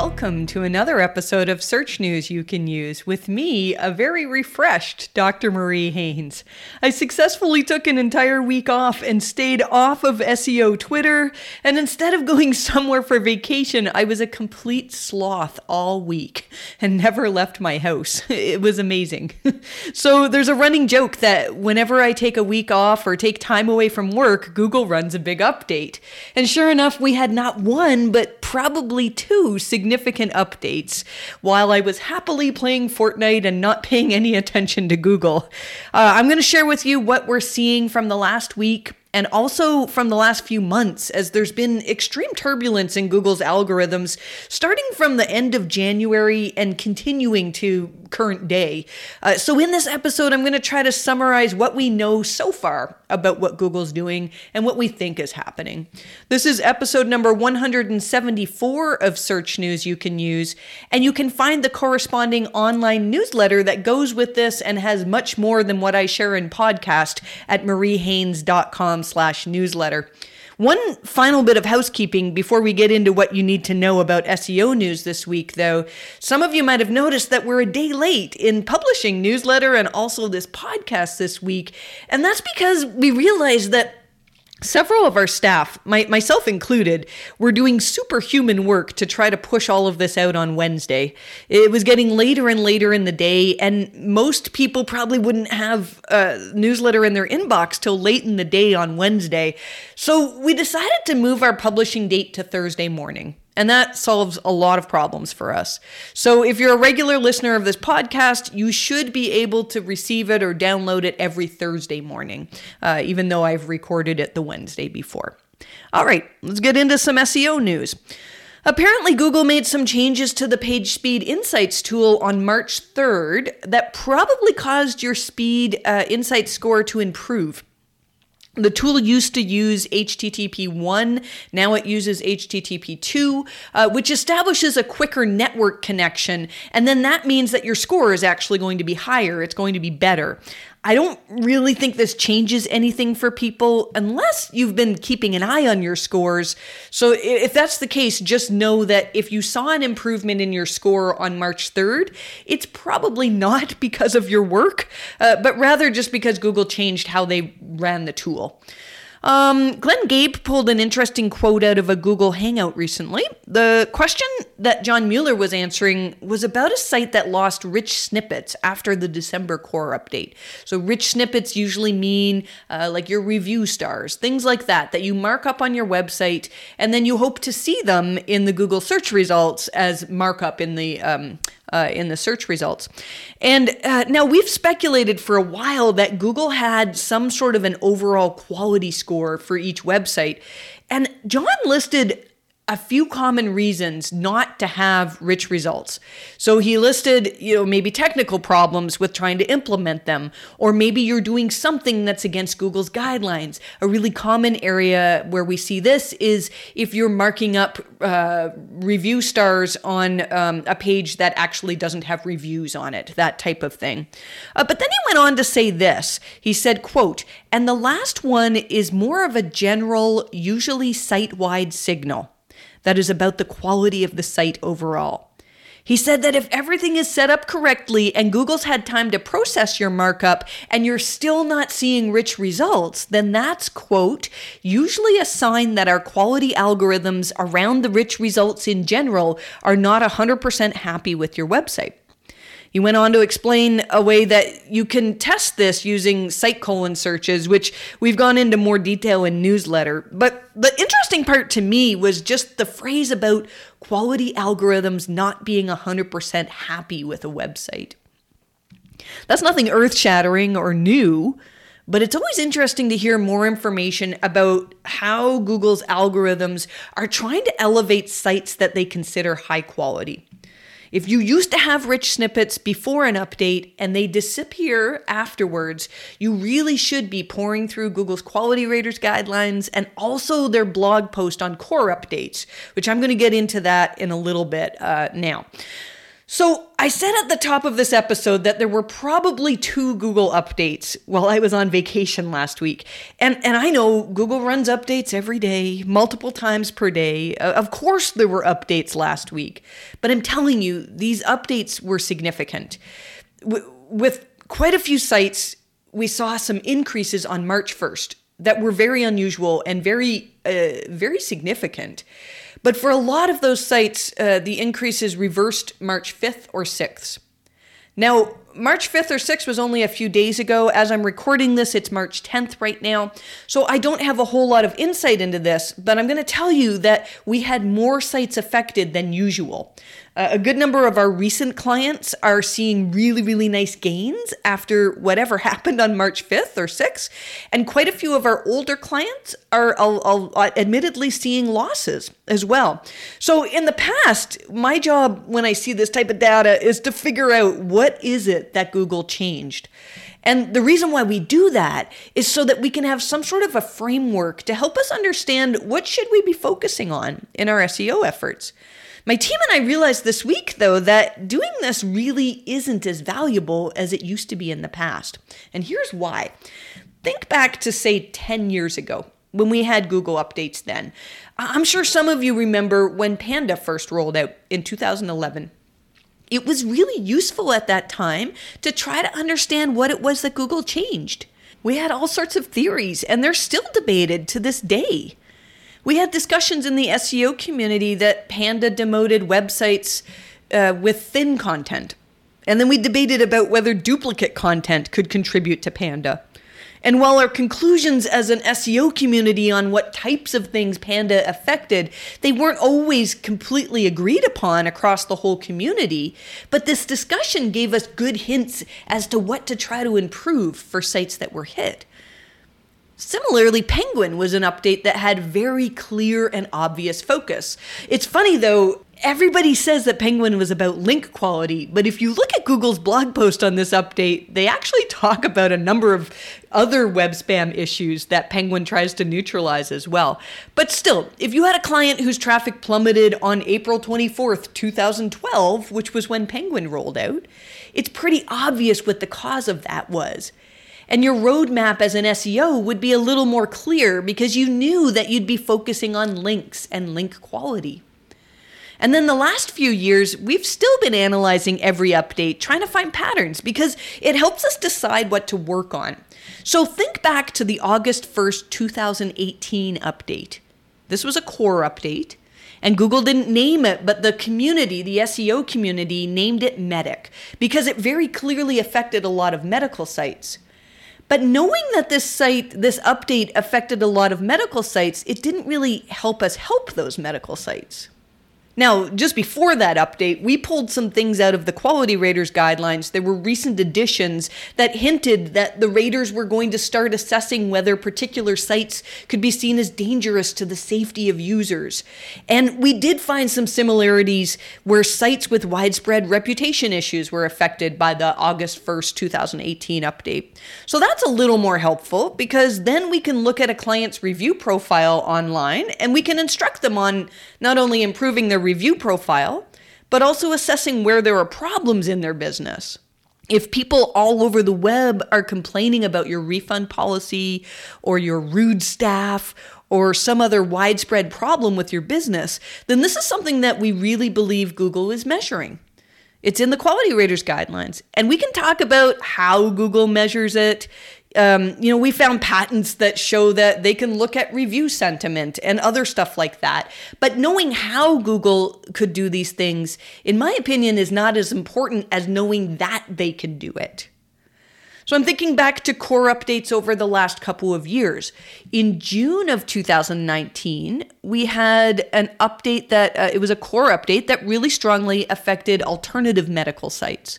Welcome to another episode of Search News You Can Use with me, a very refreshed Dr. Marie Haynes. I successfully took an entire week off and stayed off of SEO Twitter, and instead of going somewhere for vacation, I was a complete sloth all week and never left my house. It was amazing. so there's a running joke that whenever I take a week off or take time away from work, Google runs a big update. And sure enough, we had not one, but probably two significant updates while I was happily playing Fortnite and not paying any attention to Google. Uh, I'm going to share with you what we're seeing from the last week and also from the last few months, as there's been extreme turbulence in Google's algorithms, starting from the end of January and continuing to current day. Uh, so, in this episode, I'm going to try to summarize what we know so far about what Google's doing and what we think is happening. This is episode number 174 of Search News You Can Use, and you can find the corresponding online newsletter that goes with this and has much more than what I share in podcast at mariehaynes.com slash newsletter. One final bit of housekeeping before we get into what you need to know about SEO news this week, though. Some of you might have noticed that we're a day late in publishing newsletter and also this podcast this week. And that's because we realized that Several of our staff, my, myself included, were doing superhuman work to try to push all of this out on Wednesday. It was getting later and later in the day, and most people probably wouldn't have a newsletter in their inbox till late in the day on Wednesday. So we decided to move our publishing date to Thursday morning. And that solves a lot of problems for us. So if you're a regular listener of this podcast, you should be able to receive it or download it every Thursday morning, uh, even though I've recorded it the Wednesday before. All right, let's get into some SEO news. Apparently, Google made some changes to the PageSpeed Insights tool on March 3rd that probably caused your speed uh, insight score to improve. The tool used to use HTTP 1, now it uses HTTP 2, uh, which establishes a quicker network connection. And then that means that your score is actually going to be higher, it's going to be better. I don't really think this changes anything for people unless you've been keeping an eye on your scores. So if that's the case, just know that if you saw an improvement in your score on March 3rd, it's probably not because of your work, uh, but rather just because Google changed how they ran the tool. Um, Glenn Gabe pulled an interesting quote out of a Google Hangout recently. The question that John Mueller was answering was about a site that lost rich snippets after the December core update. So, rich snippets usually mean uh, like your review stars, things like that, that you mark up on your website, and then you hope to see them in the Google search results as markup in the um, uh, in the search results. And uh, now we've speculated for a while that Google had some sort of an overall quality score for each website. And John listed a few common reasons not to have rich results. So he listed, you know, maybe technical problems with trying to implement them, or maybe you're doing something that's against Google's guidelines. A really common area where we see this is if you're marking up uh, review stars on um, a page that actually doesn't have reviews on it, that type of thing. Uh, but then he went on to say this. He said, quote, and the last one is more of a general, usually site-wide signal that is about the quality of the site overall. He said that if everything is set up correctly and Google's had time to process your markup and you're still not seeing rich results, then that's, quote, usually a sign that our quality algorithms around the rich results in general are not 100% happy with your website. He went on to explain a way that you can test this using site colon searches, which we've gone into more detail in newsletter. But the interesting part to me was just the phrase about quality algorithms not being 100% happy with a website. That's nothing earth shattering or new, but it's always interesting to hear more information about how Google's algorithms are trying to elevate sites that they consider high quality. If you used to have rich snippets before an update and they disappear afterwards, you really should be pouring through Google's Quality Raters guidelines and also their blog post on core updates, which I'm going to get into that in a little bit uh, now. So, I said at the top of this episode that there were probably two Google updates while I was on vacation last week. And and I know Google runs updates every day, multiple times per day. Uh, of course there were updates last week. But I'm telling you, these updates were significant. With quite a few sites, we saw some increases on March 1st that were very unusual and very uh, very significant. But for a lot of those sites, uh, the increases reversed March 5th or 6th. Now, March 5th or 6th was only a few days ago. As I'm recording this, it's March 10th right now. So I don't have a whole lot of insight into this, but I'm going to tell you that we had more sites affected than usual. Uh, a good number of our recent clients are seeing really, really nice gains after whatever happened on March 5th or 6th. And quite a few of our older clients are uh, uh, admittedly seeing losses as well. So in the past, my job when I see this type of data is to figure out what is it that Google changed. And the reason why we do that is so that we can have some sort of a framework to help us understand what should we be focusing on in our SEO efforts. My team and I realized this week, though, that doing this really isn't as valuable as it used to be in the past. And here's why. Think back to, say, 10 years ago when we had Google updates then. I'm sure some of you remember when Panda first rolled out in 2011. It was really useful at that time to try to understand what it was that Google changed. We had all sorts of theories, and they're still debated to this day. We had discussions in the SEO community that Panda demoted websites uh, with thin content. And then we debated about whether duplicate content could contribute to Panda. And while our conclusions as an SEO community on what types of things Panda affected, they weren't always completely agreed upon across the whole community, but this discussion gave us good hints as to what to try to improve for sites that were hit. Similarly, Penguin was an update that had very clear and obvious focus. It's funny though, everybody says that Penguin was about link quality, but if you look at Google's blog post on this update, they actually talk about a number of other web spam issues that Penguin tries to neutralize as well. But still, if you had a client whose traffic plummeted on April 24th, 2012, which was when Penguin rolled out, it's pretty obvious what the cause of that was. And your roadmap as an SEO would be a little more clear because you knew that you'd be focusing on links and link quality. And then the last few years, we've still been analyzing every update, trying to find patterns because it helps us decide what to work on. So think back to the August 1st, 2018 update. This was a core update, and Google didn't name it, but the community, the SEO community, named it Medic because it very clearly affected a lot of medical sites. But knowing that this site, this update affected a lot of medical sites, it didn't really help us help those medical sites. Now, just before that update, we pulled some things out of the Quality Raters guidelines. There were recent additions that hinted that the raters were going to start assessing whether particular sites could be seen as dangerous to the safety of users. And we did find some similarities where sites with widespread reputation issues were affected by the August 1st, 2018 update. So that's a little more helpful because then we can look at a client's review profile online and we can instruct them on not only improving their review profile, but also assessing where there are problems in their business. If people all over the web are complaining about your refund policy or your rude staff or some other widespread problem with your business, then this is something that we really believe Google is measuring. It's in the Quality Raters guidelines. And we can talk about how Google measures it um, you know, we found patents that show that they can look at review sentiment and other stuff like that. But knowing how Google could do these things, in my opinion, is not as important as knowing that they can do it. So I'm thinking back to core updates over the last couple of years. In June of 2019, we had an update that uh, it was a core update that really strongly affected alternative medical sites.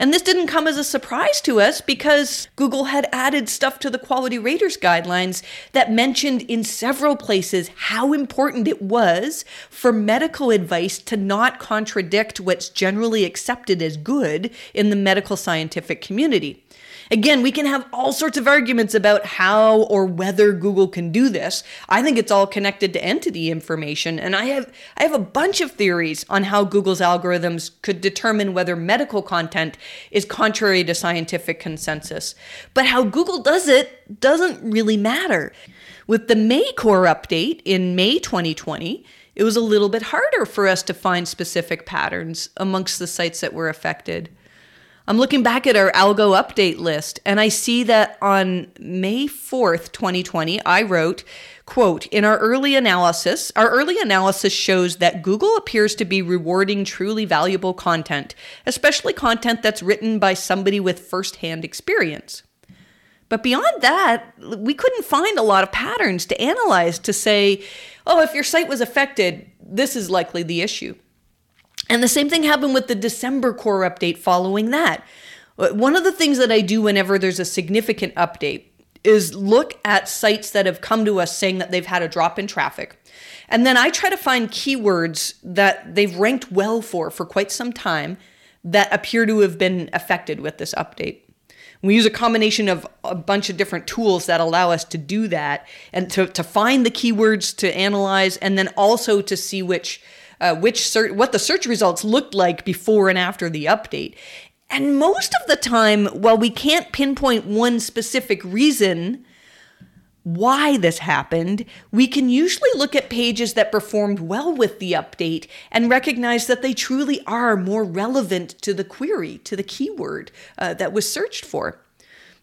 And this didn't come as a surprise to us because Google had added stuff to the quality raters guidelines that mentioned in several places how important it was for medical advice to not contradict what's generally accepted as good in the medical scientific community. Again, we can have all sorts of arguments about how or whether Google can do this. I think it's all connected to entity information, and I have I have a bunch of theories on how Google's algorithms could determine whether medical content is contrary to scientific consensus. But how Google does it doesn't really matter. With the May core update in May 2020, it was a little bit harder for us to find specific patterns amongst the sites that were affected. I'm looking back at our algo update list and I see that on May 4th, 2020, I wrote, quote, in our early analysis, our early analysis shows that Google appears to be rewarding truly valuable content, especially content that's written by somebody with firsthand experience. But beyond that, we couldn't find a lot of patterns to analyze to say, oh, if your site was affected, this is likely the issue. And the same thing happened with the December core update following that. One of the things that I do whenever there's a significant update is look at sites that have come to us saying that they've had a drop in traffic. And then I try to find keywords that they've ranked well for for quite some time that appear to have been affected with this update. We use a combination of a bunch of different tools that allow us to do that and to, to find the keywords to analyze and then also to see which uh, which search, what the search results looked like before and after the update. And most of the time, while we can't pinpoint one specific reason why this happened, we can usually look at pages that performed well with the update and recognize that they truly are more relevant to the query, to the keyword uh, that was searched for.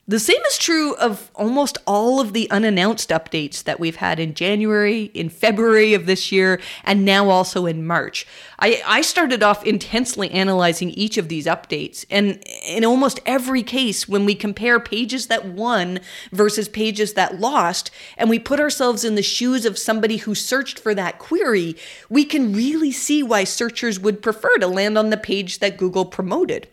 The same is true of almost all of the unannounced updates that we've had in January, in February of this year, and now also in March. I, I started off intensely analyzing each of these updates, and in almost every case, when we compare pages that won versus pages that lost, and we put ourselves in the shoes of somebody who searched for that query, we can really see why searchers would prefer to land on the page that Google promoted.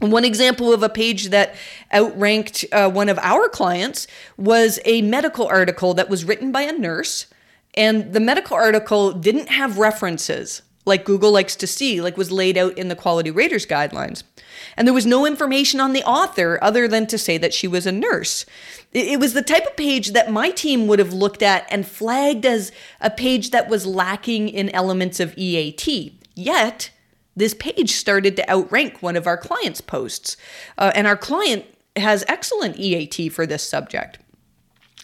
One example of a page that outranked uh, one of our clients was a medical article that was written by a nurse, and the medical article didn't have references like Google likes to see, like was laid out in the quality raters guidelines. And there was no information on the author other than to say that she was a nurse. It was the type of page that my team would have looked at and flagged as a page that was lacking in elements of EAT. Yet, this page started to outrank one of our clients' posts. Uh, and our client has excellent EAT for this subject.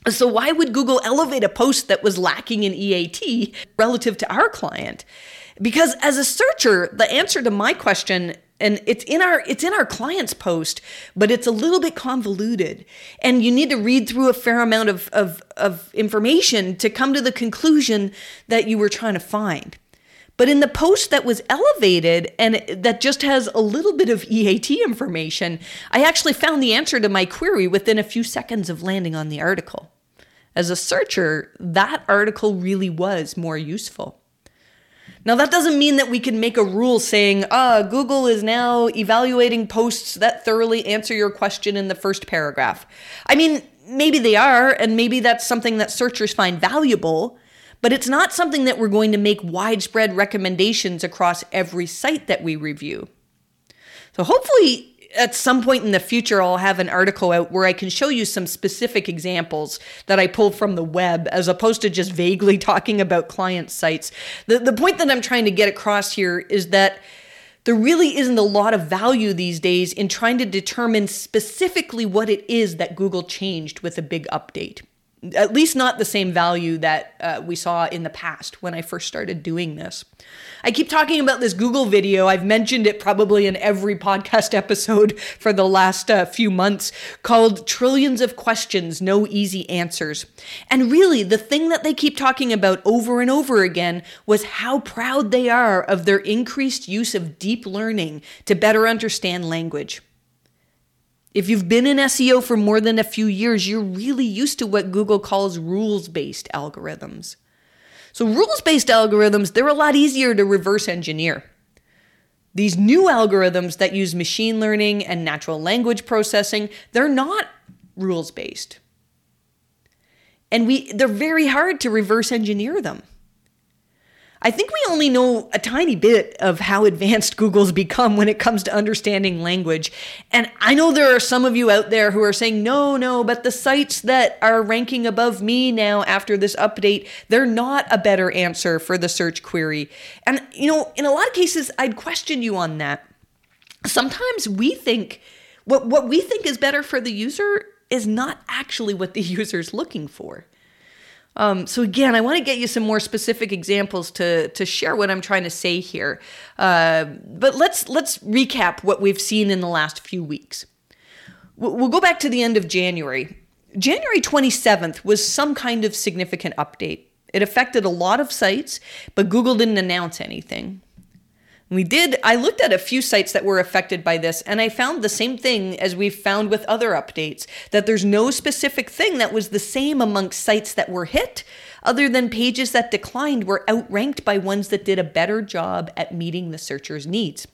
So, why would Google elevate a post that was lacking in EAT relative to our client? Because as a searcher, the answer to my question and it's in our it's in our client's post but it's a little bit convoluted and you need to read through a fair amount of, of, of information to come to the conclusion that you were trying to find but in the post that was elevated and that just has a little bit of EAT information, I actually found the answer to my query within a few seconds of landing on the article. As a searcher, that article really was more useful. Now, that doesn't mean that we can make a rule saying, ah, Google is now evaluating posts that thoroughly answer your question in the first paragraph. I mean, maybe they are, and maybe that's something that searchers find valuable, but it's not something that we're going to make widespread recommendations across every site that we review. So hopefully at some point in the future, I'll have an article out where I can show you some specific examples that I pulled from the web as opposed to just vaguely talking about client sites. The, the point that I'm trying to get across here is that there really isn't a lot of value these days in trying to determine specifically what it is that Google changed with a big update at least not the same value that uh, we saw in the past when I first started doing this. I keep talking about this Google video. I've mentioned it probably in every podcast episode for the last uh, few months called Trillions of Questions, No Easy Answers. And really, the thing that they keep talking about over and over again was how proud they are of their increased use of deep learning to better understand language. If you've been in SEO for more than a few years, you're really used to what Google calls rules based algorithms. So, rules based algorithms, they're a lot easier to reverse engineer. These new algorithms that use machine learning and natural language processing, they're not rules based. And we they're very hard to reverse engineer them. I think we only know a tiny bit of how advanced Google's become when it comes to understanding language. And I know there are some of you out there who are saying, no, no, but the sites that are ranking above me now after this update, they're not a better answer for the search query. And, you know, in a lot of cases, I'd question you on that. Sometimes we think what, what we think is better for the user is not actually what the user's looking for. Um, so again, I want to get you some more specific examples to to share what I'm trying to say here. Uh, but let's let's recap what we've seen in the last few weeks. We'll go back to the end of January. January 27th was some kind of significant update. It affected a lot of sites, but Google didn't announce anything. We did, I looked at a few sites that were affected by this, and I found the same thing as we've found with other updates that there's no specific thing that was the same amongst sites that were hit, other than pages that declined were outranked by ones that did a better job at meeting the searcher's needs.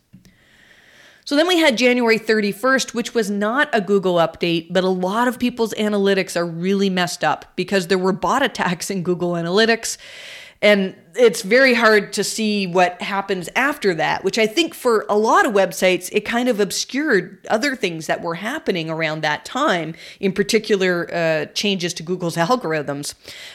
So then we had January 31st, which was not a Google update, but a lot of people's analytics are really messed up because there were bot attacks in Google Analytics. And it's very hard to see what happens after that, which I think for a lot of websites, it kind of obscured other things that were happening around that time, in particular, uh, changes to Google's algorithms.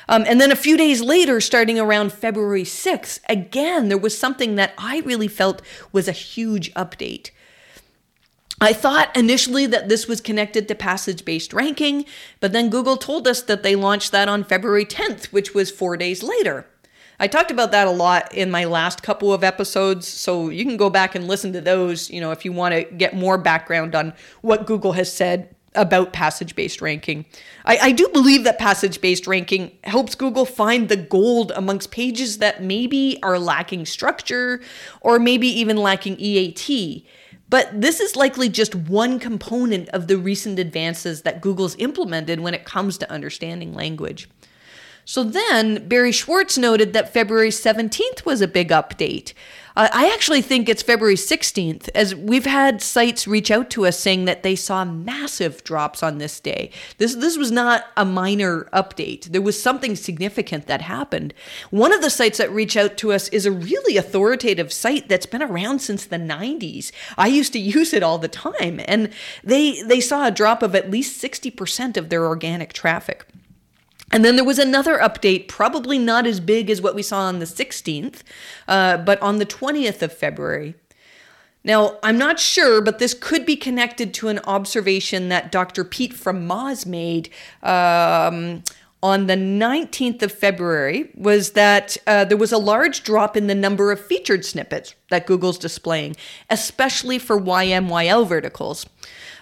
Um, and then a few days later, starting around February 6th, again, there was something that I really felt was a huge update. I thought initially that this was connected to passage based ranking, but then Google told us that they launched that on February 10th, which was four days later. I talked about that a lot in my last couple of episodes, so you can go back and listen to those, you know, if you want to get more background on what Google has said about passage based ranking. I, I, do believe that passage based ranking helps Google find the gold amongst pages that maybe are lacking structure or maybe even lacking EAT. But this is likely just one component of the recent advances that Google's implemented when it comes to understanding language. So then Barry Schwartz noted that February 17th was a big update. Uh, I actually think it's February 16th, as we've had sites reach out to us saying that they saw massive drops on this day. This, this was not a minor update, there was something significant that happened. One of the sites that reached out to us is a really authoritative site that's been around since the 90s. I used to use it all the time, and they, they saw a drop of at least 60% of their organic traffic. And then there was another update, probably not as big as what we saw on the 16th, uh, but on the 20th of February. Now, I'm not sure, but this could be connected to an observation that Dr. Pete from Moz made um, on the 19th of February was that uh, there was a large drop in the number of featured snippets that Google's displaying, especially for YMYL verticals.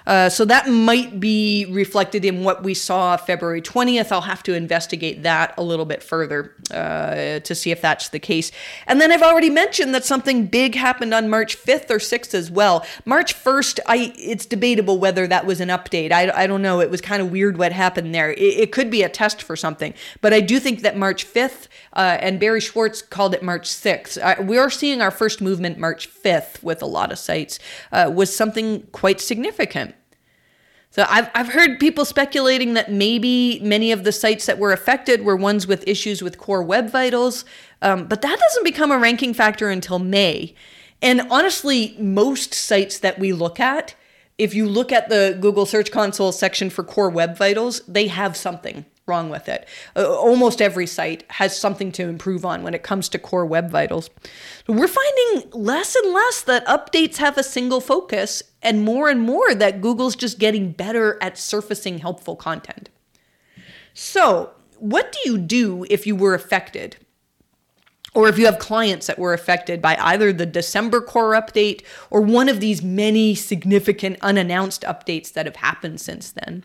Uh, so that might be reflected in what we saw February 20th. I'll have to investigate that a little bit further uh, to see if that's the case. And then I've already mentioned that something big happened on March 5th or 6th as well. March 1st, I it's debatable whether that was an update. I, I don't know. It was kind of weird what happened there. It, it could be a test for something. But I do think that March 5th, uh, and Barry Schwartz called it March 6th. Uh, we are seeing our first movement March 5th with a lot of sites, uh, was something quite significant. So I've, I've heard people speculating that maybe many of the sites that were affected were ones with issues with core web vitals, um, but that doesn't become a ranking factor until May. And honestly, most sites that we look at, if you look at the Google Search Console section for core web vitals, they have something wrong with it. Uh, almost every site has something to improve on when it comes to core web vitals. We're finding less and less that updates have a single focus, and more and more that Google's just getting better at surfacing helpful content. So, what do you do if you were affected? Or if you have clients that were affected by either the December core update or one of these many significant unannounced updates that have happened since then.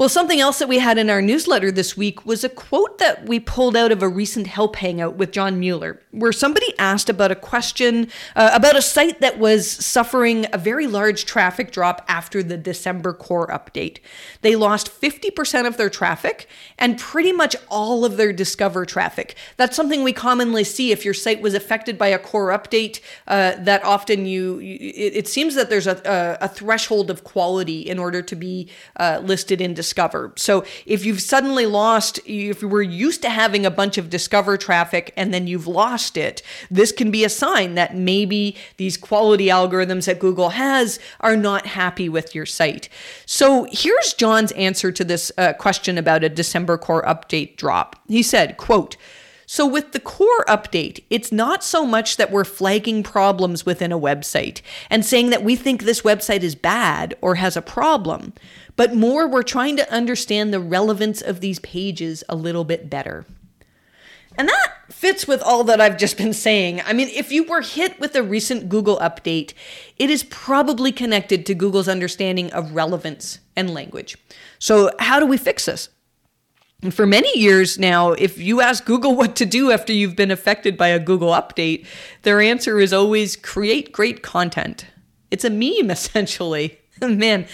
Well, something else that we had in our newsletter this week was a quote that we pulled out of a recent help hangout with John Mueller, where somebody asked about a question uh, about a site that was suffering a very large traffic drop after the December core update. They lost 50% of their traffic and pretty much all of their Discover traffic. That's something we commonly see if your site was affected by a core update. Uh, that often you, it, it, seems that there's a, a, a, threshold of quality in order to be uh, listed in Discover discover. So if you've suddenly lost, if you were used to having a bunch of discover traffic and then you've lost it, this can be a sign that maybe these quality algorithms that Google has are not happy with your site. So here's John's answer to this uh, question about a December core update drop. He said, quote, so, with the core update, it's not so much that we're flagging problems within a website and saying that we think this website is bad or has a problem, but more we're trying to understand the relevance of these pages a little bit better. And that fits with all that I've just been saying. I mean, if you were hit with a recent Google update, it is probably connected to Google's understanding of relevance and language. So, how do we fix this? And for many years now, if you ask Google what to do after you've been affected by a Google update, their answer is always create great content. It's a meme, essentially. Man,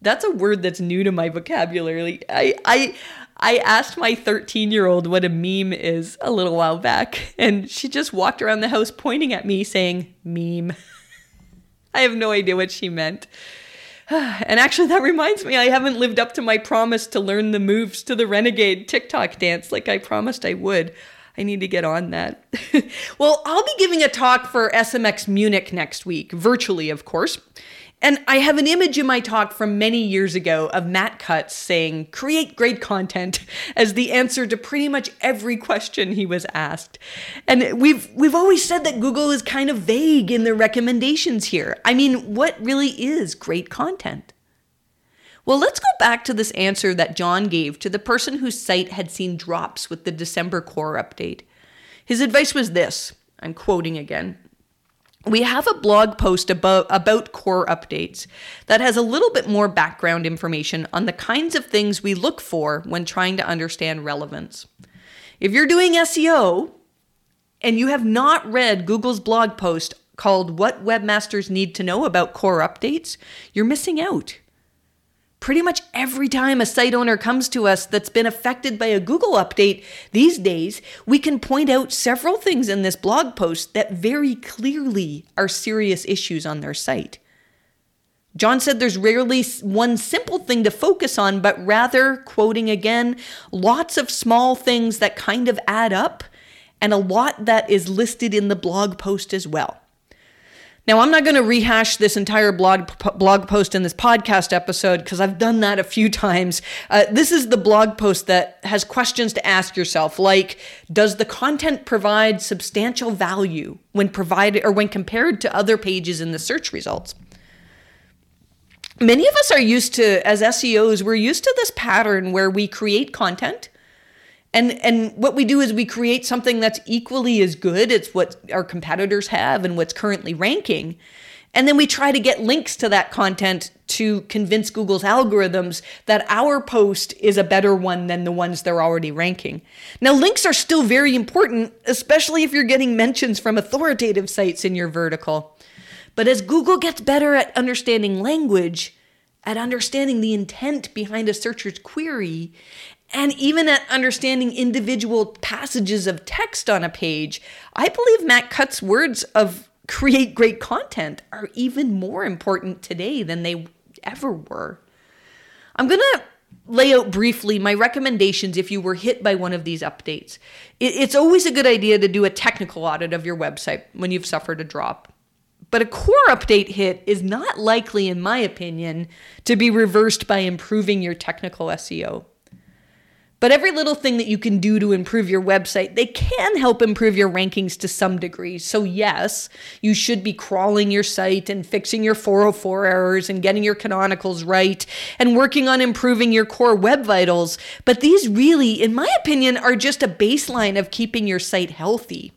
that's a word that's new to my vocabulary. I, I, I asked my 13 year old what a meme is a little while back, and she just walked around the house pointing at me saying, meme. I have no idea what she meant. And actually, that reminds me, I haven't lived up to my promise to learn the moves to the Renegade TikTok dance like I promised I would. I need to get on that. well, I'll be giving a talk for SMX Munich next week, virtually, of course. And I have an image in my talk from many years ago of Matt Cutts saying, create great content as the answer to pretty much every question he was asked. And we've we've always said that Google is kind of vague in their recommendations here. I mean, what really is great content? Well, let's go back to this answer that John gave to the person whose site had seen drops with the December core update. His advice was this I'm quoting again we have a blog post about, about core updates that has a little bit more background information on the kinds of things we look for when trying to understand relevance. If you're doing SEO and you have not read Google's blog post called What Webmasters Need to Know About Core Updates, you're missing out pretty much every time a site owner comes to us that's been affected by a Google update these days, we can point out several things in this blog post that very clearly are serious issues on their site. John said there's rarely one simple thing to focus on, but rather, quoting again, lots of small things that kind of add up, and a lot that is listed in the blog post as well. Now, I'm not going to rehash this entire blog blog post in this podcast episode because I've done that a few times. Uh, this is the blog post that has questions to ask yourself, like, does the content provide substantial value when provided or when compared to other pages in the search results? Many of us are used to, as SEOs, we're used to this pattern where we create content and and what we do is we create something that's equally as good as what our competitors have and what's currently ranking. And then we try to get links to that content to convince Google's algorithms that our post is a better one than the ones they're already ranking. Now, links are still very important, especially if you're getting mentions from authoritative sites in your vertical. But as Google gets better at understanding language, at understanding the intent behind a searcher's query, and even at understanding individual passages of text on a page, I believe Matt Cutts' words of create great content are even more important today than they ever were. I'm going to lay out briefly my recommendations if you were hit by one of these updates. It's always a good idea to do a technical audit of your website when you've suffered a drop. But a core update hit is not likely, in my opinion, to be reversed by improving your technical SEO. But every little thing that you can do to improve your website, they can help improve your rankings to some degree. So, yes, you should be crawling your site and fixing your 404 errors and getting your canonicals right and working on improving your core web vitals. But these really, in my opinion, are just a baseline of keeping your site healthy.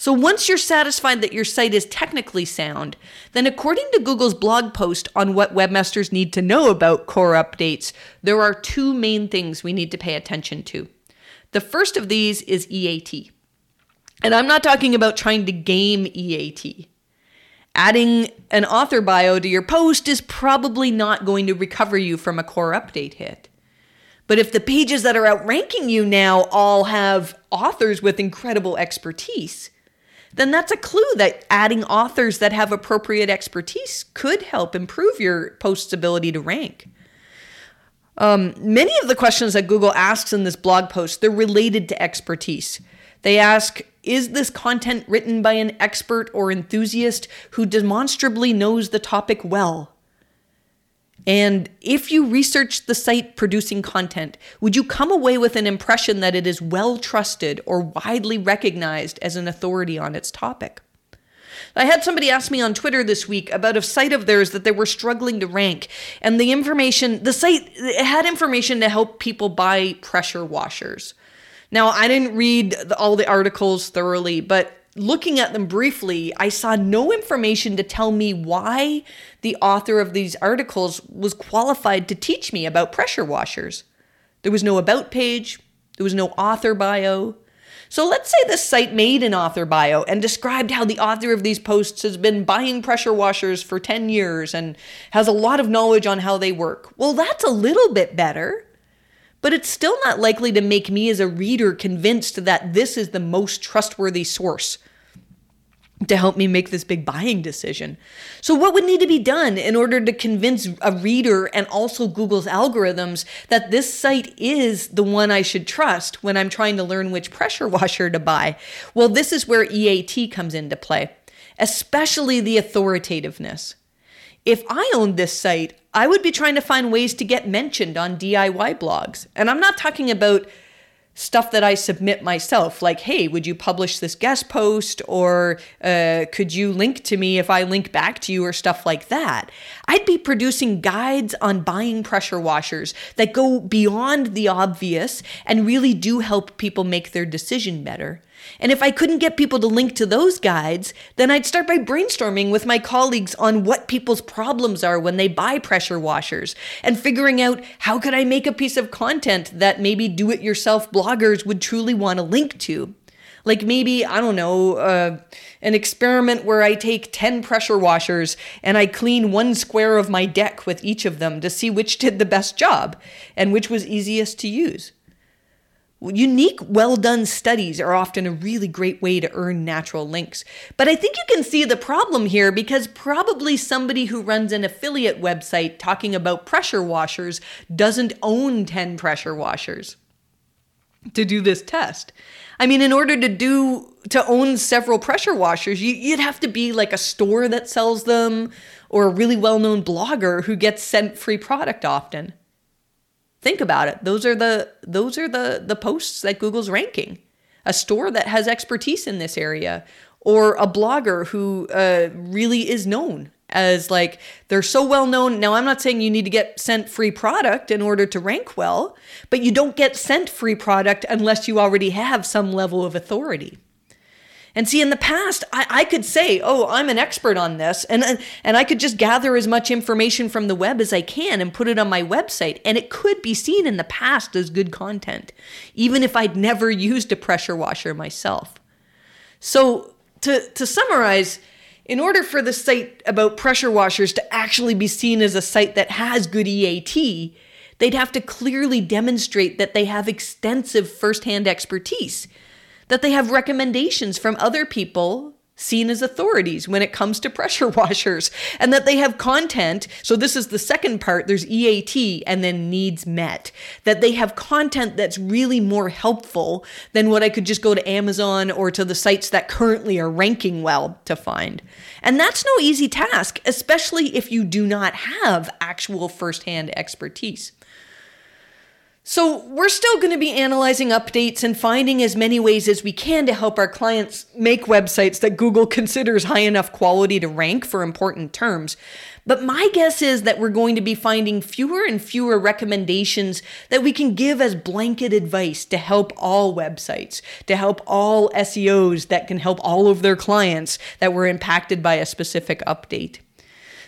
So once you're satisfied that your site is technically sound, then according to Google's blog post on what webmasters need to know about core updates, there are two main things we need to pay attention to. The first of these is EAT. And I'm not talking about trying to game EAT. Adding an author bio to your post is probably not going to recover you from a core update hit. But if the pages that are outranking you now all have authors with incredible expertise, then that's a clue that adding authors that have appropriate expertise could help improve your post's ability to rank. Um, many of the questions that Google asks in this blog post, they're related to expertise. They ask, is this content written by an expert or enthusiast who demonstrably knows the topic well? And if you research the site producing content, would you come away with an impression that it is well trusted or widely recognized as an authority on its topic? I had somebody ask me on Twitter this week about a site of theirs that they were struggling to rank. And the information, the site had information to help people buy pressure washers. Now, I didn't read all the articles thoroughly, but looking at them briefly, I saw no information to tell me why the author of these articles was qualified to teach me about pressure washers. There was no about page, there was no author bio. So let's say this site made an author bio and described how the author of these posts has been buying pressure washers for 10 years and has a lot of knowledge on how they work. Well, that's a little bit better but it's still not likely to make me as a reader convinced that this is the most trustworthy source to help me make this big buying decision. So, what would need to be done in order to convince a reader and also Google's algorithms that this site is the one I should trust when I'm trying to learn which pressure washer to buy? Well, this is where EAT comes into play, especially the authoritativeness. If I owned this site, I would be trying to find ways to get mentioned on DIY blogs. And I'm not talking about stuff that I submit myself, like, hey, would you publish this guest post? Or uh, could you link to me if I link back to you, or stuff like that? I'd be producing guides on buying pressure washers that go beyond the obvious and really do help people make their decision better. And if I couldn't get people to link to those guides, then I'd start by brainstorming with my colleagues on what people's problems are when they buy pressure washers and figuring out how could I make a piece of content that maybe do it yourself bloggers would truly want to link to. Like maybe, I don't know, uh, an experiment where I take 10 pressure washers and I clean one square of my deck with each of them to see which did the best job and which was easiest to use. Unique, well done studies are often a really great way to earn natural links. But I think you can see the problem here because probably somebody who runs an affiliate website talking about pressure washers doesn't own 10 pressure washers to do this test. I mean, in order to do to own several pressure washers, you, would have to be like a store that sells them or a really well-known blogger who gets sent free product often. Think about it. Those are the those are the the posts that Google's ranking. A store that has expertise in this area or a blogger who uh, really is known as like they're so well known. Now, I'm not saying you need to get sent free product in order to rank well, but you don't get sent free product unless you already have some level of authority. And see, in the past, I, I could say, "Oh, I'm an expert on this," and and I could just gather as much information from the web as I can and put it on my website, and it could be seen in the past as good content, even if I'd never used a pressure washer myself. So, to to summarize, in order for the site about pressure washers to actually be seen as a site that has good EAT, they'd have to clearly demonstrate that they have extensive firsthand expertise that they have recommendations from other people seen as authorities when it comes to pressure washers and that they have content. So, this is the second part there's EAT and then needs met. That they have content that's really more helpful than what I could just go to Amazon or to the sites that currently are ranking well to find. And that's no easy task, especially if you do not have actual firsthand expertise. So, we're still going to be analyzing updates and finding as many ways as we can to help our clients make websites that Google considers high enough quality to rank for important terms. But my guess is that we're going to be finding fewer and fewer recommendations that we can give as blanket advice to help all websites, to help all SEOs that can help all of their clients that were impacted by a specific update.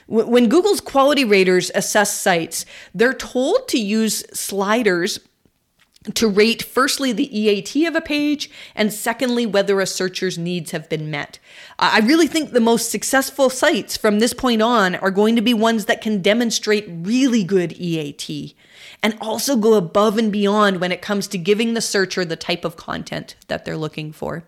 When Google's quality raters assess sites, they're told to use sliders to rate firstly the EAT of a page and secondly whether a searcher's needs have been met. I really think the most successful sites from this point on are going to be ones that can demonstrate really good EAT and also go above and beyond when it comes to giving the searcher the type of content that they're looking for.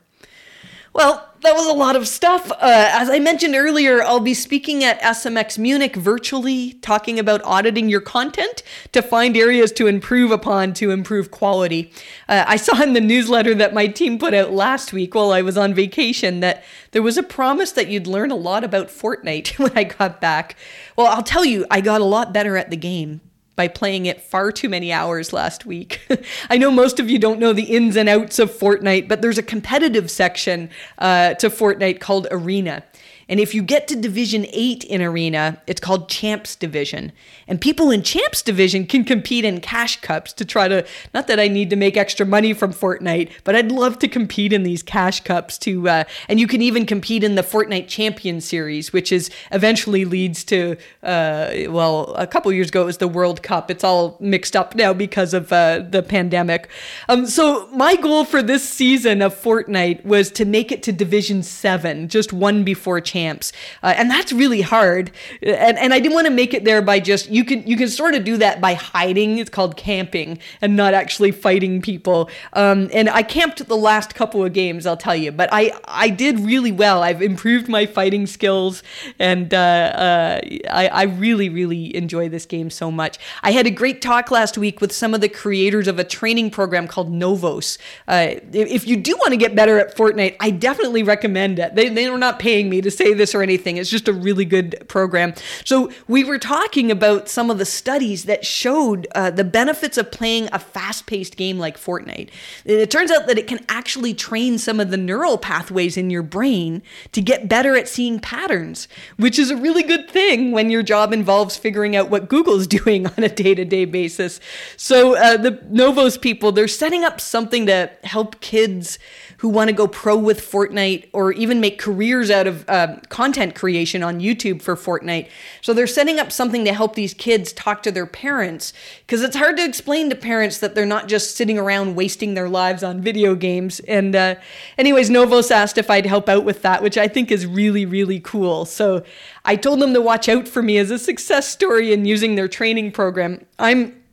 Well, that was a lot of stuff. Uh, as I mentioned earlier, I'll be speaking at SMX Munich virtually, talking about auditing your content to find areas to improve upon to improve quality. Uh, I saw in the newsletter that my team put out last week while I was on vacation that there was a promise that you'd learn a lot about Fortnite when I got back. Well, I'll tell you, I got a lot better at the game by playing it far too many hours last week. I know most of you don't know the ins and outs of Fortnite, but there's a competitive section uh, to Fortnite called Arena. And if you get to Division 8 in Arena, it's called Champs Division. And people in Champs Division can compete in cash cups to try to, not that I need to make extra money from Fortnite, but I'd love to compete in these cash cups to, uh, and you can even compete in the Fortnite Champion Series, which is eventually leads to, uh, well, a couple years ago it was the World Cup. It's all mixed up now because of uh, the pandemic. Um, so my goal for this season of Fortnite was to make it to Division 7, just one before Champions champs, uh, and that's really hard. And and I didn't want to make it there by just you can you can sort of do that by hiding. It's called camping and not actually fighting people. Um, and I camped the last couple of games, I'll tell you, but I I did really well. I've improved my fighting skills, and uh, uh, I I really really enjoy this game so much. I had a great talk last week with some of the creators of a training program called Novos. Uh, if you do want to get better at Fortnite, I definitely recommend it. They, they are not paying me to say say this or anything. It's just a really good program. So we were talking about some of the studies that showed uh, the benefits of playing a fast-paced game like Fortnite. It turns out that it can actually train some of the neural pathways in your brain to get better at seeing patterns, which is a really good thing when your job involves figuring out what Google's doing on a day-to-day basis. So uh, the Novos people, they're setting up something to help kids who want to go pro with Fortnite or even make careers out of uh, content creation on YouTube for Fortnite. So they're setting up something to help these kids talk to their parents because it's hard to explain to parents that they're not just sitting around wasting their lives on video games. And, uh, anyways, Novos asked if I'd help out with that, which I think is really, really cool. So I told them to watch out for me as a success story in using their training program. I'm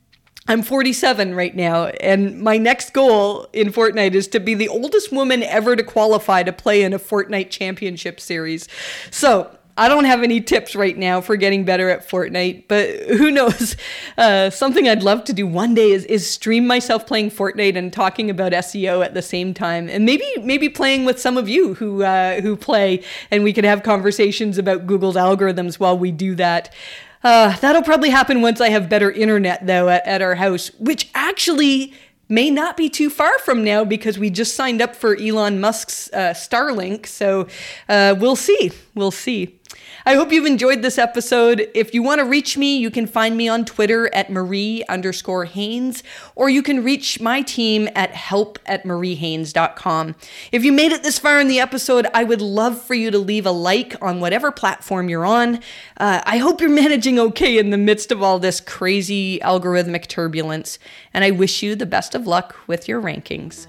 I'm 47 right now, and my next goal in Fortnite is to be the oldest woman ever to qualify to play in a Fortnite championship series. So, I don't have any tips right now for getting better at Fortnite, but who knows? Uh, something I'd love to do one day is, is stream myself playing Fortnite and talking about SEO at the same time, and maybe maybe playing with some of you who uh, who play, and we could have conversations about Google's algorithms while we do that. Uh, that'll probably happen once I have better internet, though, at, at our house, which actually may not be too far from now because we just signed up for Elon Musk's uh, Starlink. So uh, we'll see. We'll see. I hope you've enjoyed this episode. If you want to reach me, you can find me on Twitter at Marie underscore Haynes, or you can reach my team at help at mariehaynes.com. If you made it this far in the episode, I would love for you to leave a like on whatever platform you're on. Uh, I hope you're managing okay in the midst of all this crazy algorithmic turbulence, and I wish you the best of luck with your rankings.